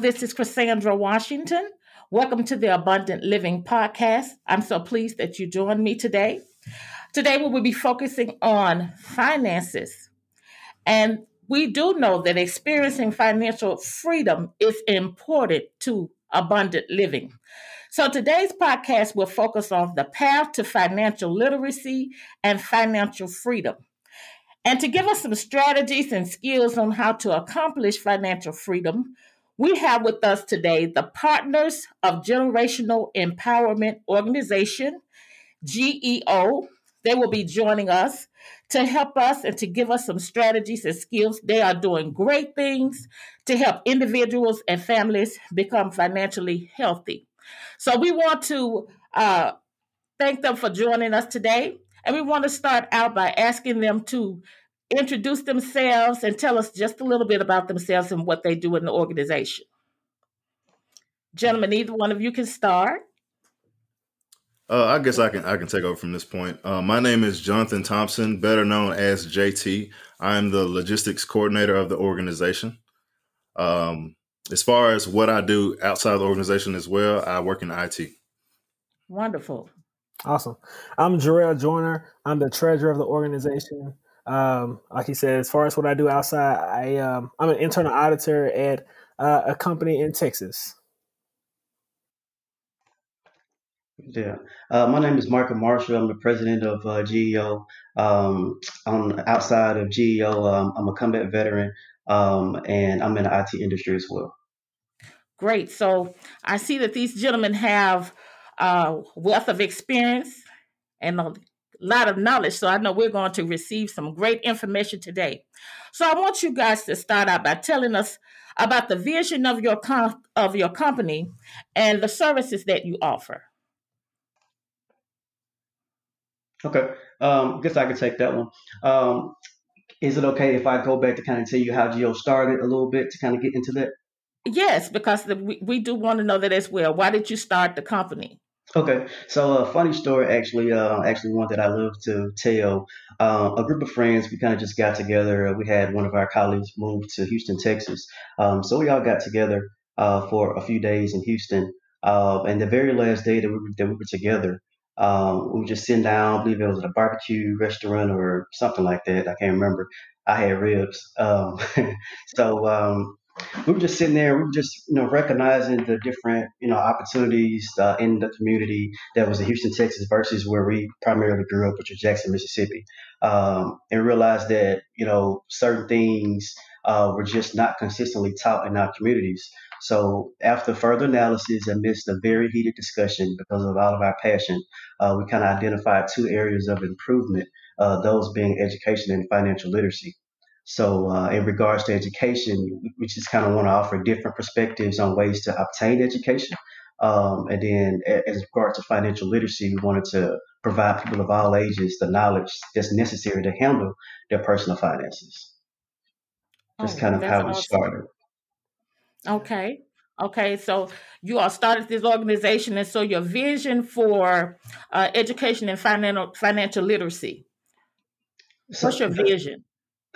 This is Cassandra Washington. Welcome to the Abundant Living Podcast. I'm so pleased that you joined me today. Today, we will be focusing on finances. And we do know that experiencing financial freedom is important to abundant living. So, today's podcast will focus on the path to financial literacy and financial freedom. And to give us some strategies and skills on how to accomplish financial freedom, we have with us today the Partners of Generational Empowerment Organization, GEO. They will be joining us to help us and to give us some strategies and skills. They are doing great things to help individuals and families become financially healthy. So we want to uh, thank them for joining us today. And we want to start out by asking them to introduce themselves and tell us just a little bit about themselves and what they do in the organization. Gentlemen, either one of you can start. Uh, I guess I can I can take over from this point. Uh, my name is Jonathan Thompson, better known as JT. I am the logistics coordinator of the organization. Um, as far as what I do outside the organization as well, I work in IT. Wonderful. Awesome. I'm Jarrell Joyner. I'm the treasurer of the organization. Um, like he said, as far as what I do outside, I um, I'm an internal auditor at uh, a company in Texas. Yeah, uh, my name is Michael Marshall. I'm the president of uh, GEO. Um, I'm outside of GEO. Um, I'm a combat veteran, um, and I'm in the IT industry as well. Great. So I see that these gentlemen have uh, wealth of experience and a lot of knowledge. So I know we're going to receive some great information today. So I want you guys to start out by telling us about the vision of your of your company and the services that you offer. Okay, um, guess I could take that one. Um, is it okay if I go back to kind of tell you how Geo started a little bit to kind of get into that? Yes, because the, we, we do want to know that as well. Why did you start the company? Okay, so a funny story, actually, uh, actually one that I love to tell. Uh, a group of friends, we kind of just got together. We had one of our colleagues move to Houston, Texas, um, so we all got together uh, for a few days in Houston. Uh, and the very last day that we were, that we were together, um, we were just sitting down. I believe it was at a barbecue restaurant or something like that. I can't remember. I had ribs, um, so um, we were just sitting there. We were just, you know, recognizing the different, you know, opportunities uh, in the community that was in Houston, Texas, versus where we primarily grew up, which was Jackson, Mississippi, um, and realized that, you know, certain things uh, were just not consistently taught in our communities. So, after further analysis, amidst a very heated discussion because of all of our passion, uh, we kind of identified two areas of improvement. Uh, those being education and financial literacy. So, uh, in regards to education, we just kind of want to offer different perspectives on ways to obtain education. Um, and then, as regards to financial literacy, we wanted to provide people of all ages the knowledge that's necessary to handle their personal finances. That's oh, kind of how awesome. we started. Okay. Okay, so you all started this organization, and so your vision for uh, education and financial financial literacy. What's your vision?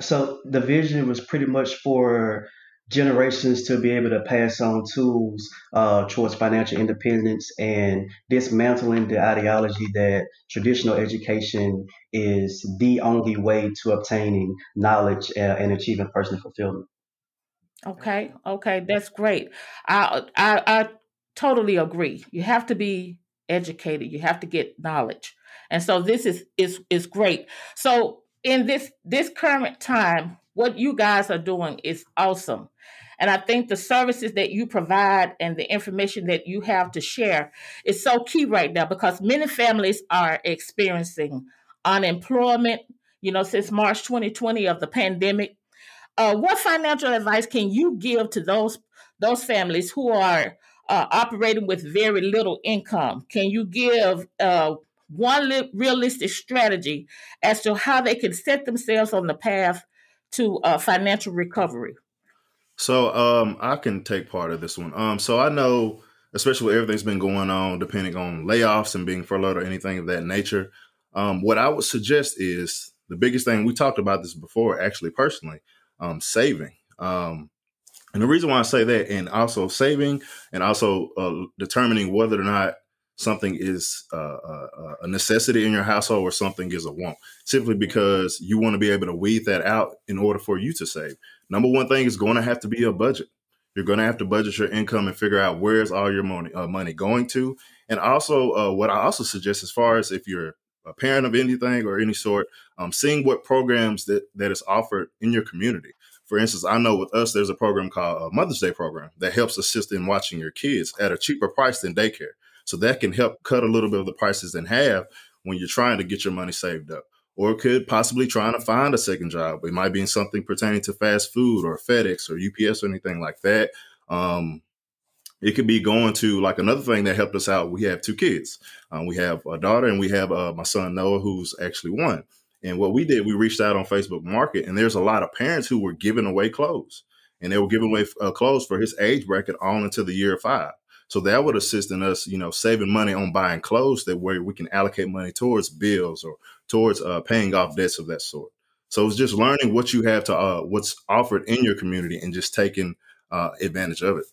So the vision was pretty much for generations to be able to pass on tools uh, towards financial independence and dismantling the ideology that traditional education is the only way to obtaining knowledge uh, and achieving personal fulfillment. Okay, okay, that's great. I, I I totally agree. You have to be educated. You have to get knowledge, and so this is is is great. So in this this current time, what you guys are doing is awesome. And I think the services that you provide and the information that you have to share is so key right now because many families are experiencing unemployment, you know, since March 2020 of the pandemic. Uh, what financial advice can you give to those those families who are uh, operating with very little income? Can you give uh, one li- realistic strategy as to how they can set themselves on the path to uh, financial recovery? So um, I can take part of this one. Um, so I know, especially everything's been going on, depending on layoffs and being furloughed or anything of that nature. Um, what I would suggest is the biggest thing we talked about this before, actually personally, um, saving. Um, And the reason why I say that, and also saving, and also uh, determining whether or not something is uh, uh, uh, a necessity in your household or something is a want, simply because you want to be able to weed that out in order for you to save. Number one thing is going to have to be a budget. You're going to have to budget your income and figure out where's all your money uh, money going to. And also, uh, what I also suggest, as far as if you're a parent of anything or any sort, um, seeing what programs that that is offered in your community. For instance, I know with us, there's a program called a Mother's Day program that helps assist in watching your kids at a cheaper price than daycare. So that can help cut a little bit of the prices in half when you're trying to get your money saved up. Or could possibly trying to find a second job. It might be in something pertaining to fast food or FedEx or UPS or anything like that. Um, it could be going to like another thing that helped us out. We have two kids. Um, we have a daughter and we have uh, my son Noah, who's actually one. And what we did, we reached out on Facebook Market, and there's a lot of parents who were giving away clothes, and they were giving away uh, clothes for his age bracket on into the year five. So that would assist in us, you know, saving money on buying clothes that where we can allocate money towards bills or towards uh, paying off debts of that sort. So it's just learning what you have to, uh, what's offered in your community and just taking uh, advantage of it.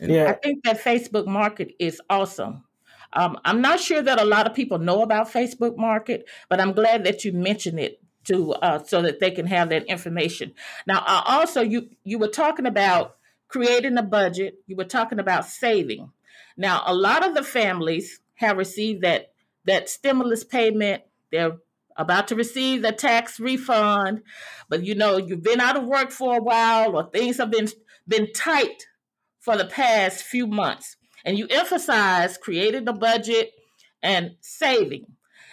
And yeah. I think that Facebook Market is awesome. Um, I'm not sure that a lot of people know about Facebook Market, but I'm glad that you mentioned it to uh, so that they can have that information. Now, uh, also you you were talking about creating a budget, you were talking about saving. Now, a lot of the families have received that that stimulus payment. They're about to receive the tax refund, but you know, you've been out of work for a while or things have been been tight for the past few months. And you emphasize creating a budget and saving.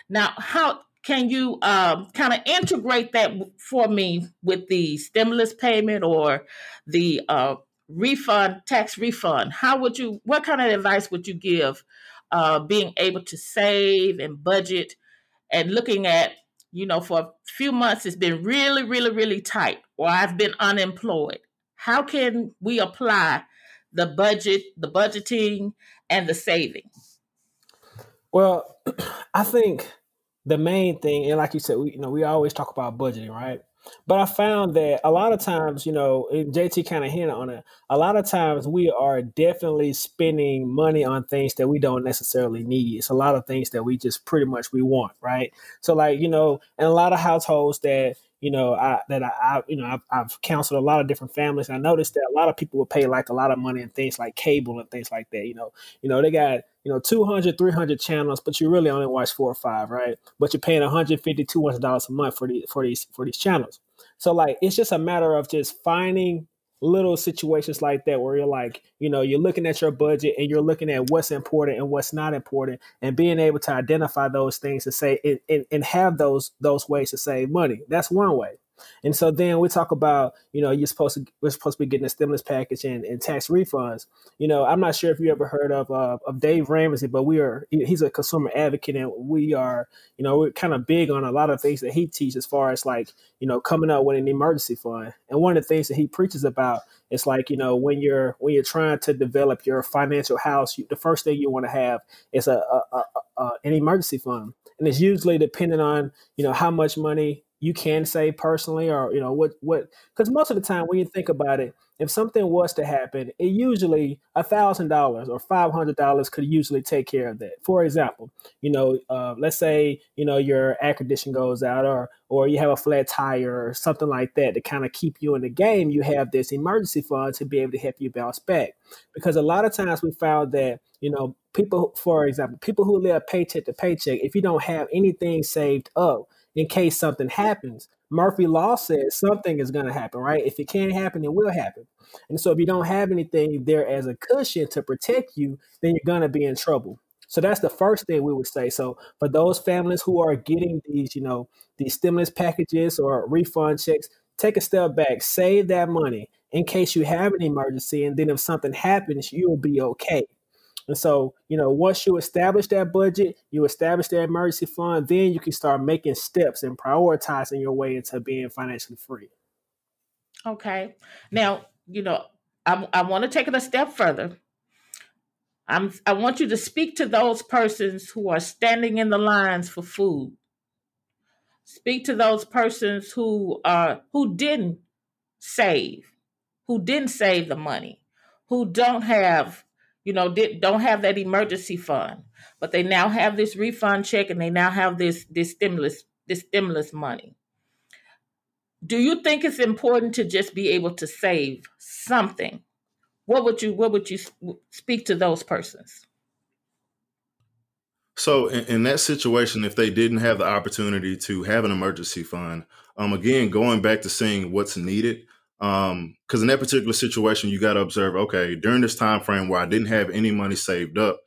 Now, how can you um, kind of integrate that for me with the stimulus payment or the uh, refund, tax refund, how would you, what kind of advice would you give uh, being able to save and budget and looking at, you know, for a few months it's been really, really, really tight, or I've been unemployed. How can we apply the budget, the budgeting, and the saving? Well, I think the main thing, and like you said, we, you know, we always talk about budgeting, right? But I found that a lot of times, you know, JT kind of hinted on it. A lot of times we are definitely spending money on things that we don't necessarily need. It's a lot of things that we just pretty much we want, right? So like, you know, in a lot of households that you know, I that I, I you know I've, I've, counseled a lot of different families, and I noticed that a lot of people will pay like a lot of money in things like cable and things like that. You know, you know they got you know 200 300 channels but you really only watch four or five right but you're paying 150 200 dollars a month for these for these for these channels so like it's just a matter of just finding little situations like that where you're like, you know, you're looking at your budget and you're looking at what's important and what's not important and being able to identify those things to say and, and, and have those those ways to save money. That's one way. And so then we talk about, you know, you're supposed to we're supposed to be getting a stimulus package and, and tax refunds. You know, I'm not sure if you ever heard of uh, of Dave Ramsey, but we are he's a consumer advocate and we are, you know, we're kind of big on a lot of things that he teaches as far as like, you know, coming up with an emergency fund. And one of the things that he preaches about is like, you know, when you're when you're trying to develop your financial house, you, the first thing you want to have is a, a, a, a an emergency fund and it's usually depending on you know how much money you can say personally or you know what what because most of the time when you think about it if something was to happen it usually a thousand dollars or five hundred dollars could usually take care of that. For example you know uh, let's say you know your air condition goes out or or you have a flat tire or something like that to kind of keep you in the game you have this emergency fund to be able to help you bounce back. Because a lot of times we found that you know people for example people who live paycheck to paycheck if you don't have anything saved up in case something happens. Murphy Law says something is going to happen, right? If it can't happen, it will happen. And so if you don't have anything there as a cushion to protect you, then you're going to be in trouble. So that's the first thing we would say. So for those families who are getting these, you know, these stimulus packages or refund checks, take a step back, save that money in case you have an emergency, and then if something happens, you'll be okay. And so, you know, once you establish that budget, you establish that emergency fund, then you can start making steps and prioritizing your way into being financially free. Okay. Now, you know, I, I want to take it a step further. I'm, I want you to speak to those persons who are standing in the lines for food. Speak to those persons who are who didn't save, who didn't save the money, who don't have, you know, did, don't have that emergency fund, but they now have this refund check and they now have this this stimulus this stimulus money. Do you think it's important to just be able to save something? What would you what would you speak to those persons? So in, in, that situation, if they didn't have the opportunity to have an emergency fund, um, again, going back to seeing what's needed, um, because in that particular situation, you got to observe, okay, during this time frame where I didn't have any money saved up,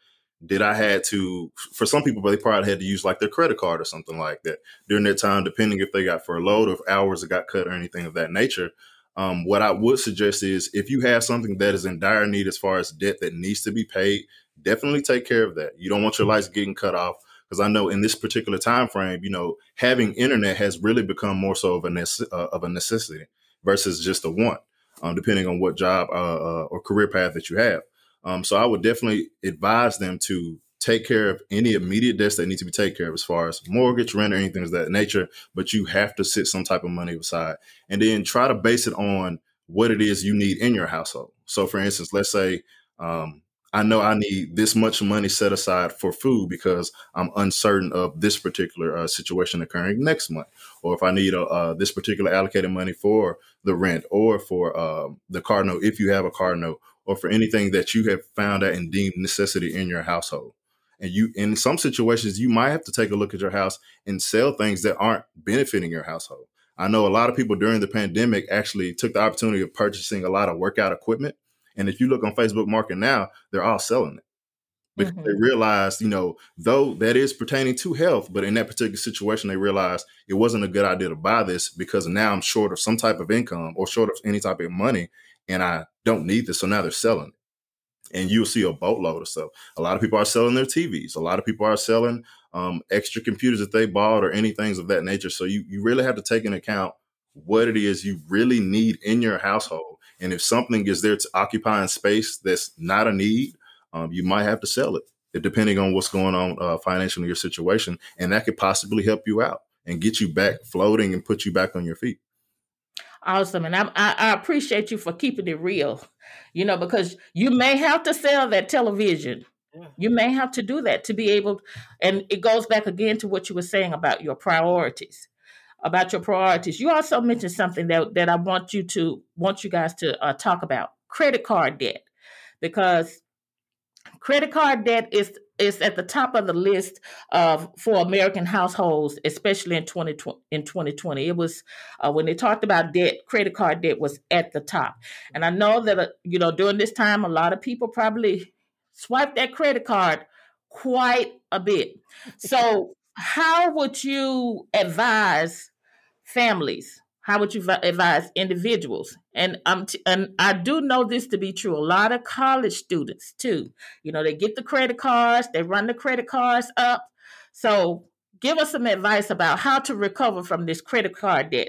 did I had to? For some people, they probably had to use like their credit card or something like that during that time, depending if they got furloughed or if hours got cut or anything of that nature. Um, what I would suggest is if you have something that is in dire need as far as debt that needs to be paid, definitely take care of that. You don't want your lights getting cut off because I know in this particular time frame, you know, having internet has really become more so of a uh, of a necessity versus just a want, um, depending on what job uh, uh, or career path that you have. Um, so I would definitely advise them to take care of any immediate debts that need to be taken care of as far as mortgage, rent, or anything of that nature. But you have to set some type of money aside and then try to base it on what it is you need in your household. So, for instance, let's say um, I know I need this much money set aside for food because I'm uncertain of this particular uh, situation occurring next month, or if I need uh, this particular allocated money for the rent or for uh, the car note, if you have a car note, or for anything that you have found out and deemed necessity in your household. And you, in some situations, you might have to take a look at your house and sell things that aren't benefiting your household. I know a lot of people during the pandemic actually took the opportunity of purchasing a lot of workout equipment and if you look on Facebook Market now, they're all selling it because mm-hmm. they realized, you know, though that is pertaining to health, but in that particular situation, they realized it wasn't a good idea to buy this because now I'm short of some type of income or short of any type of money, and I don't need this. So now they're selling it. And you'll see a boatload of stuff. A lot of people are selling their TVs. A lot of people are selling um, extra computers that they bought or any things of that nature. So you, you really have to take into account what it is you really need in your household and if something is there to occupying space that's not a need, um, you might have to sell it, depending on what's going on uh, financially in your situation. And that could possibly help you out and get you back floating and put you back on your feet. Awesome. And I, I, appreciate you for keeping it real, you know, because you may have to sell that television. You may have to do that to be able, and it goes back again to what you were saying about your priorities about your priorities. You also mentioned something that, that I want you to want you guys to uh, talk about credit card debt because credit card debt is is at the top of the list of for American households, especially in 2020. In 2020, it was uh, when they talked about debt, credit card debt was at the top. And I know that uh, you know during this time, a lot of people probably swiped that credit card quite a bit. So, how would you advise families? How would you advise individuals? And um, t- and I do know this to be true. A lot of college students too. You know, they get the credit cards, they run the credit cards up. So, give us some advice about how to recover from this credit card debt.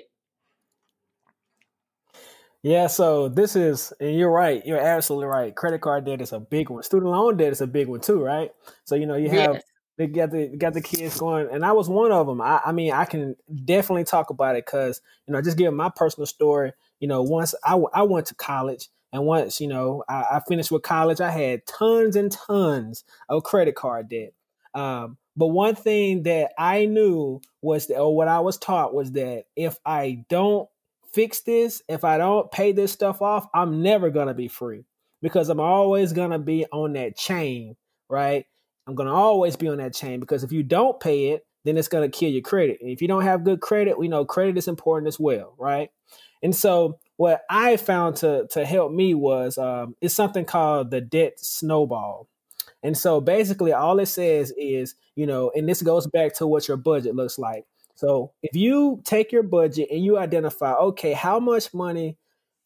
Yeah, so this is, and you're right. You're absolutely right. Credit card debt is a big one. Student loan debt is a big one too, right? So you know you have yes. They got the got the kids going, and I was one of them. I, I mean, I can definitely talk about it because you know, just give my personal story. You know, once I, I went to college, and once you know I, I finished with college, I had tons and tons of credit card debt. Um, but one thing that I knew was that, or what I was taught was that if I don't fix this, if I don't pay this stuff off, I'm never gonna be free because I'm always gonna be on that chain, right? I'm going to always be on that chain because if you don't pay it, then it's going to kill your credit. And if you don't have good credit, we know credit is important as well, right? And so what I found to to help me was um, it's something called the debt snowball. And so basically all it says is, you know, and this goes back to what your budget looks like. So if you take your budget and you identify, okay, how much money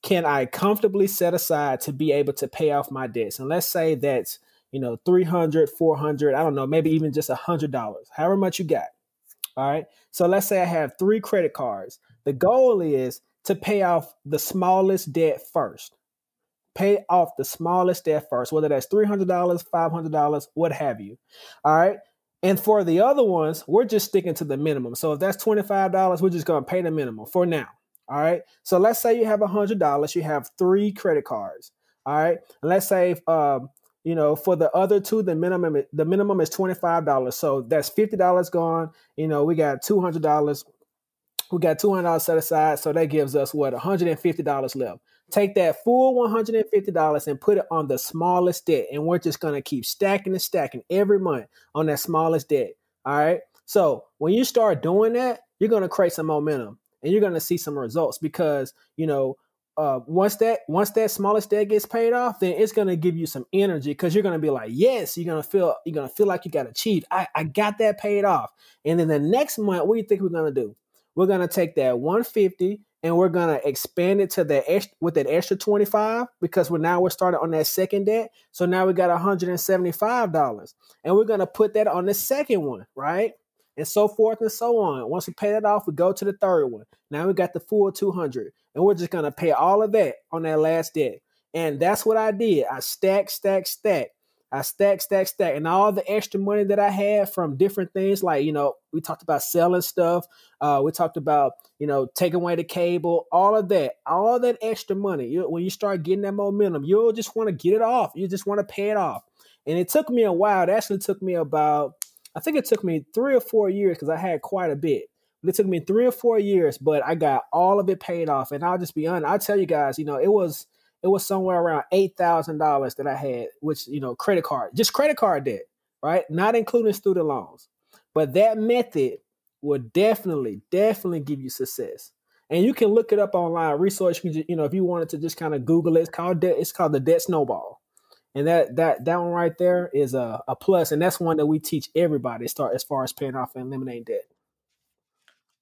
can I comfortably set aside to be able to pay off my debts? And let's say that's you know, 300, 400, I don't know, maybe even just a $100, however much you got. All right. So let's say I have three credit cards. The goal is to pay off the smallest debt first. Pay off the smallest debt first, whether that's $300, $500, what have you. All right. And for the other ones, we're just sticking to the minimum. So if that's $25, we're just going to pay the minimum for now. All right. So let's say you have a hundred dollars, you have three credit cards. All right. And let's say um, you know, for the other two, the minimum the minimum is twenty five dollars. So that's fifty dollars gone. You know, we got two hundred dollars. We got two hundred dollars set aside, so that gives us what one hundred and fifty dollars left. Take that full one hundred and put it on the smallest debt, and we're just gonna keep stacking and stacking every month on that smallest debt. All right. So when you start doing that, you're gonna create some momentum and you're gonna see some results because you know uh, once that once that smallest debt gets paid off, then it's gonna give you some energy because you're gonna be like, yes, you're gonna feel you're gonna feel like you got achieved. I, I got that paid off. And then the next month, what do you think we're gonna do? We're gonna take that 150 and we're gonna expand it to that extra, with that extra 25 because we're now we're starting on that second debt. So now we got 175 dollars, and we're gonna put that on the second one, right? And so forth and so on. Once we pay that off, we go to the third one. Now we got the full 200 and we're just gonna pay all of that on that last debt. And that's what I did. I stack, stack, stack. I stack, stack, stack, and all the extra money that I had from different things, like you know, we talked about selling stuff. Uh, we talked about you know taking away the cable, all of that, all that extra money. You, when you start getting that momentum, you'll just want to get it off. You just want to pay it off. And it took me a while. It actually took me about, I think it took me three or four years because I had quite a bit. It took me three or four years, but I got all of it paid off. And I'll just be honest, I'll tell you guys, you know, it was it was somewhere around eight thousand dollars that I had, which you know, credit card, just credit card debt, right? Not including student loans. But that method will definitely, definitely give you success. And you can look it up online, research. You know, if you wanted to just kind of Google it, it's called debt. It's called the debt snowball, and that that that one right there is a, a plus, and that's one that we teach everybody start as far as paying off and eliminating debt.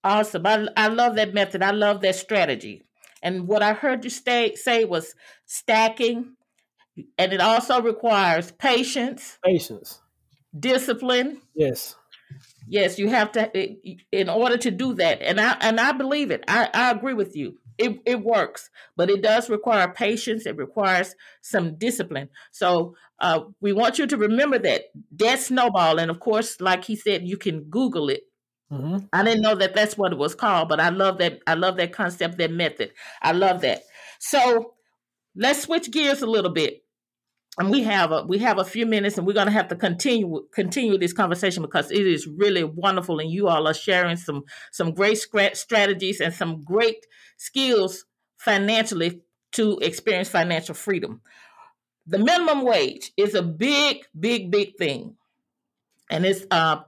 Awesome. I, I love that method. I love that strategy. And what I heard you stay, say was stacking, and it also requires patience, patience, discipline. Yes. Yes, you have to in order to do that. And I and I believe it. I, I agree with you. It it works, but it does require patience. It requires some discipline. So uh, we want you to remember that debt snowball. And of course, like he said, you can Google it Mm-hmm. I didn't know that that's what it was called, but I love that. I love that concept, that method. I love that. So let's switch gears a little bit, and we have a we have a few minutes, and we're going to have to continue continue this conversation because it is really wonderful, and you all are sharing some some great strategies and some great skills financially to experience financial freedom. The minimum wage is a big, big, big thing, and it's uh,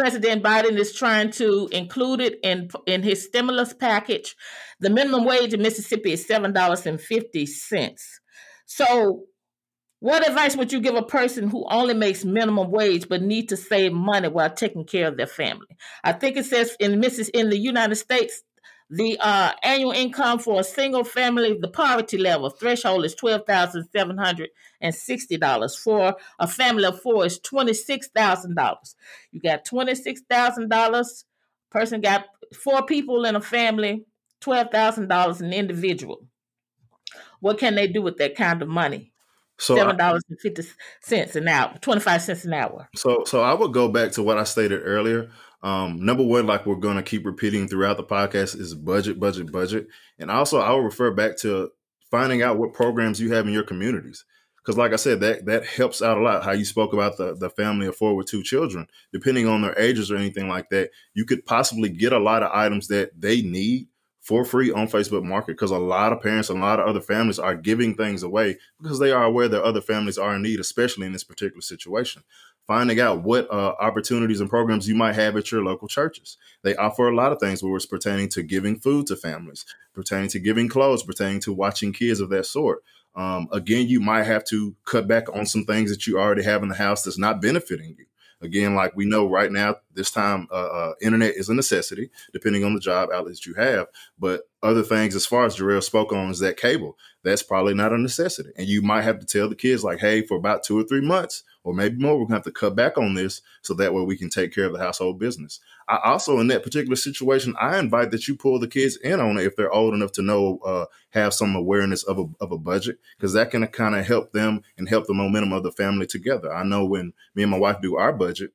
President Biden is trying to include it in in his stimulus package. The minimum wage in Mississippi is seven dollars and fifty cents. So, what advice would you give a person who only makes minimum wage but need to save money while taking care of their family? I think it says in Missis in the United States the uh, annual income for a single family, the poverty level threshold is twelve thousand seven hundred and sixty dollars. For a family of four, is twenty six thousand dollars. You got twenty six thousand dollars. Person got four people in a family, twelve thousand dollars an individual. What can they do with that kind of money? So seven dollars and fifty cents an hour, twenty five cents an hour. So, so I would go back to what I stated earlier. Um, number one, like we're going to keep repeating throughout the podcast, is budget, budget, budget. And also, I will refer back to finding out what programs you have in your communities. Because, like I said, that that helps out a lot. How you spoke about the the family of four with two children, depending on their ages or anything like that, you could possibly get a lot of items that they need for free on Facebook Market. Because a lot of parents and a lot of other families are giving things away because they are aware that other families are in need, especially in this particular situation finding out what uh, opportunities and programs you might have at your local churches. They offer a lot of things where it's pertaining to giving food to families, pertaining to giving clothes, pertaining to watching kids of that sort. Um, again, you might have to cut back on some things that you already have in the house that's not benefiting you. Again, like we know right now, this time, uh, uh, internet is a necessity, depending on the job outlets you have. But other things, as far as Jarrell spoke on, is that cable. That's probably not a necessity. And you might have to tell the kids, like, hey, for about two or three months, or maybe more, we're gonna have to cut back on this so that way we can take care of the household business. I also, in that particular situation, I invite that you pull the kids in on it if they're old enough to know, uh, have some awareness of a, of a budget, because that can kind of help them and help the momentum of the family together. I know when me and my wife do our budget,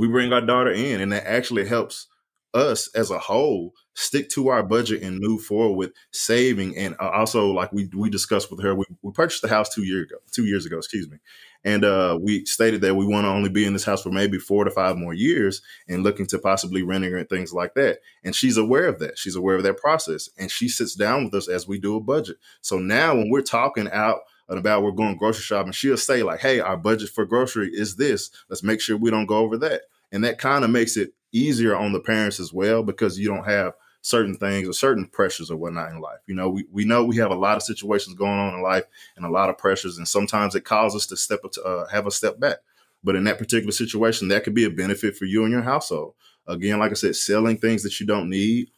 we bring our daughter in, and that actually helps us as a whole stick to our budget and move forward with saving. And uh, also like we we discussed with her we, we purchased the house two years ago two years ago excuse me. And uh, we stated that we want to only be in this house for maybe four to five more years and looking to possibly renting and things like that. And she's aware of that. She's aware of that process. And she sits down with us as we do a budget. So now when we're talking out about we're going grocery shopping she'll say like hey our budget for grocery is this. Let's make sure we don't go over that and that kind of makes it easier on the parents as well because you don't have certain things or certain pressures or whatnot in life. You know, we, we know we have a lot of situations going on in life and a lot of pressures, and sometimes it causes us to step up to uh, have a step back. But in that particular situation, that could be a benefit for you and your household. Again, like I said, selling things that you don't need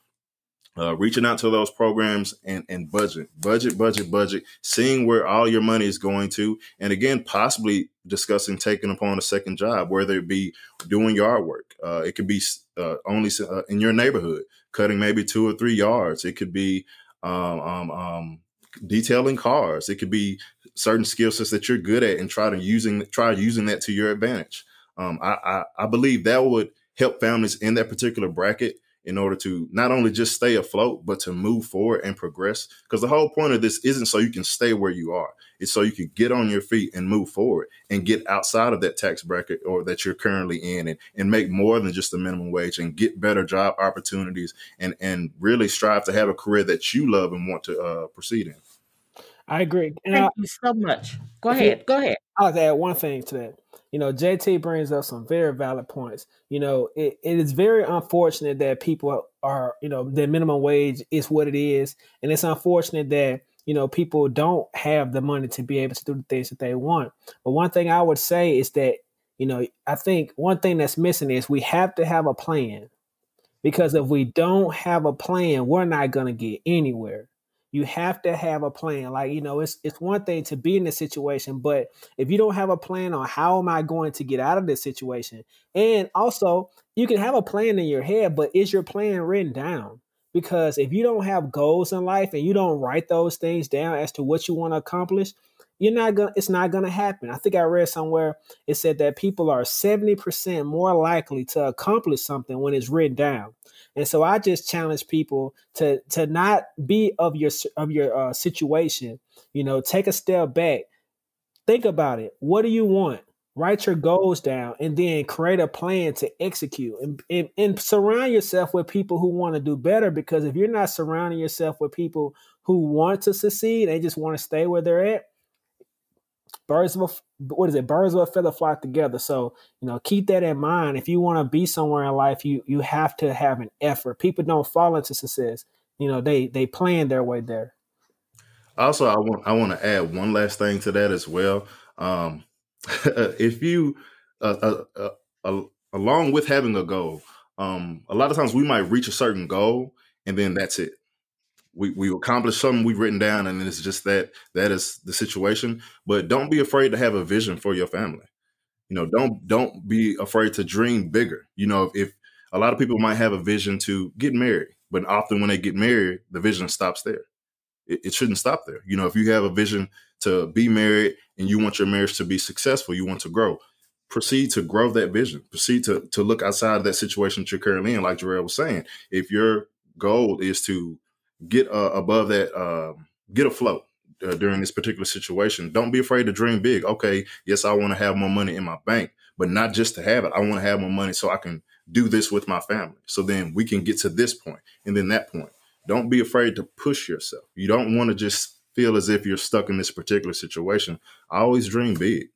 uh, reaching out to those programs and, and budget, budget, budget, budget, seeing where all your money is going to. And again, possibly discussing taking upon a second job, whether it be doing yard work. Uh, it could be uh, only uh, in your neighborhood, cutting maybe two or three yards. It could be um, um, um, detailing cars. It could be certain skill sets that you're good at and try to using try using that to your advantage. Um, I, I, I believe that would help families in that particular bracket in order to not only just stay afloat, but to move forward and progress. Because the whole point of this isn't so you can stay where you are. It's so you can get on your feet and move forward and get outside of that tax bracket or that you're currently in and, and make more than just the minimum wage and get better job opportunities and, and really strive to have a career that you love and want to uh, proceed in. I agree. And Thank I, you so much. Go ahead. You, go ahead. I'll add one thing to that you know, JT brings up some very valid points. You know, it, it is very unfortunate that people are, you know, the minimum wage is what it is. And it's unfortunate that, you know, people don't have the money to be able to do the things that they want. But one thing I would say is that, you know, I think one thing that's missing is we have to have a plan. Because if we don't have a plan, we're not going to get anywhere you have to have a plan. Like, you know, it's it's one thing to be in this situation, but if you don't have a plan on how am I going to get out of this situation, and also you can have a plan in your head, but is your plan written down? Because if you don't have goals in life and you don't write those things down as to what you want to accomplish, you're not gonna it's not gonna happen. I think I read somewhere it said that people are 70% more likely to accomplish something when it's written down. And so I just challenge people to to not be of your of your uh, situation. You know, take a step back, think about it. What do you want? Write your goals down, and then create a plan to execute. And, and, and surround yourself with people who want to do better. Because if you're not surrounding yourself with people who want to succeed, they just want to stay where they're at birds of a, what is it? Birds of a feather flock together. So you know, keep that in mind. If you want to be somewhere in life, you you have to have an effort. People don't fall into success. You know, they they plan their way there. Also, I want I want to add one last thing to that as well. Um, if you uh, uh, uh, along with having a goal, um, a lot of times we might reach a certain goal and then that's it we we accomplish something we've written down and it's just that that is the situation. But don't be afraid to have a vision for your family. You know don't don't be afraid to dream bigger. You know if, if a lot of people might have a vision to get married but often when they get married the vision stops there. It, it shouldn't stop there. You know if you have a vision to be married and you want your marriage to be successful you want to grow proceed to grow that vision. Proceed to to look outside of that situation that you're currently in like Jarrell was saying. If your goal is to get uh, above that, uh, get afloat uh, during this particular situation. Don't be afraid to dream big. Okay, yes, I want to have more money in my bank, but not just to have it. I want to have more money so I can do this with my family. So then we can get to this point and then that point. Don't be afraid to push yourself. You don't want to just feel as if you're stuck in this particular situation. I always dream big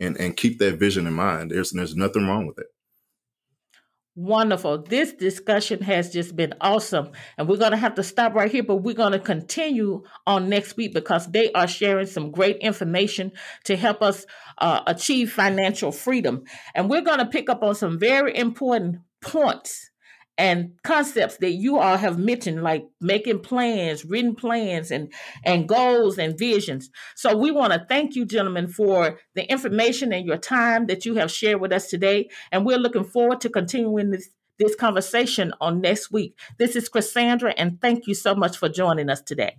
and, and keep that vision in mind. There's there's nothing wrong with it. Wonderful. This discussion has just been awesome. And we're going to have to stop right here, but we're going to continue on next week because they are sharing some great information to help us uh, achieve financial freedom. And we're going to pick up on some very important points and concepts that you all have mentioned like making plans written plans and and goals and visions. So we want to thank you gentlemen for the information and your time that you have shared with us today. And we're looking forward to continuing this this conversation on next week. This is Cassandra and thank you so much for joining us today